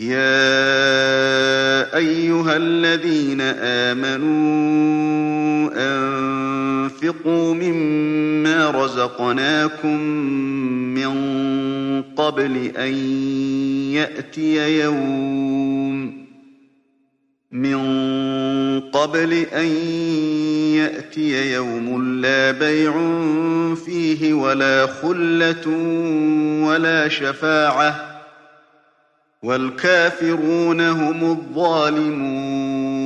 يَا أَيُّهَا الَّذِينَ آمَنُوا أَنفِقُوا مِمَّا رَزَقْنَاكُم مِّن قَبْلِ أَن يَأْتِيَ يَوْمٌ لَّا بَيْعٌ فِيهِ وَلَا خُلَّةٌ وَلَا شَفَاعَةٌ ۗ وَالْكَافِرُونَ هُمُ الظَّالِمُونَ.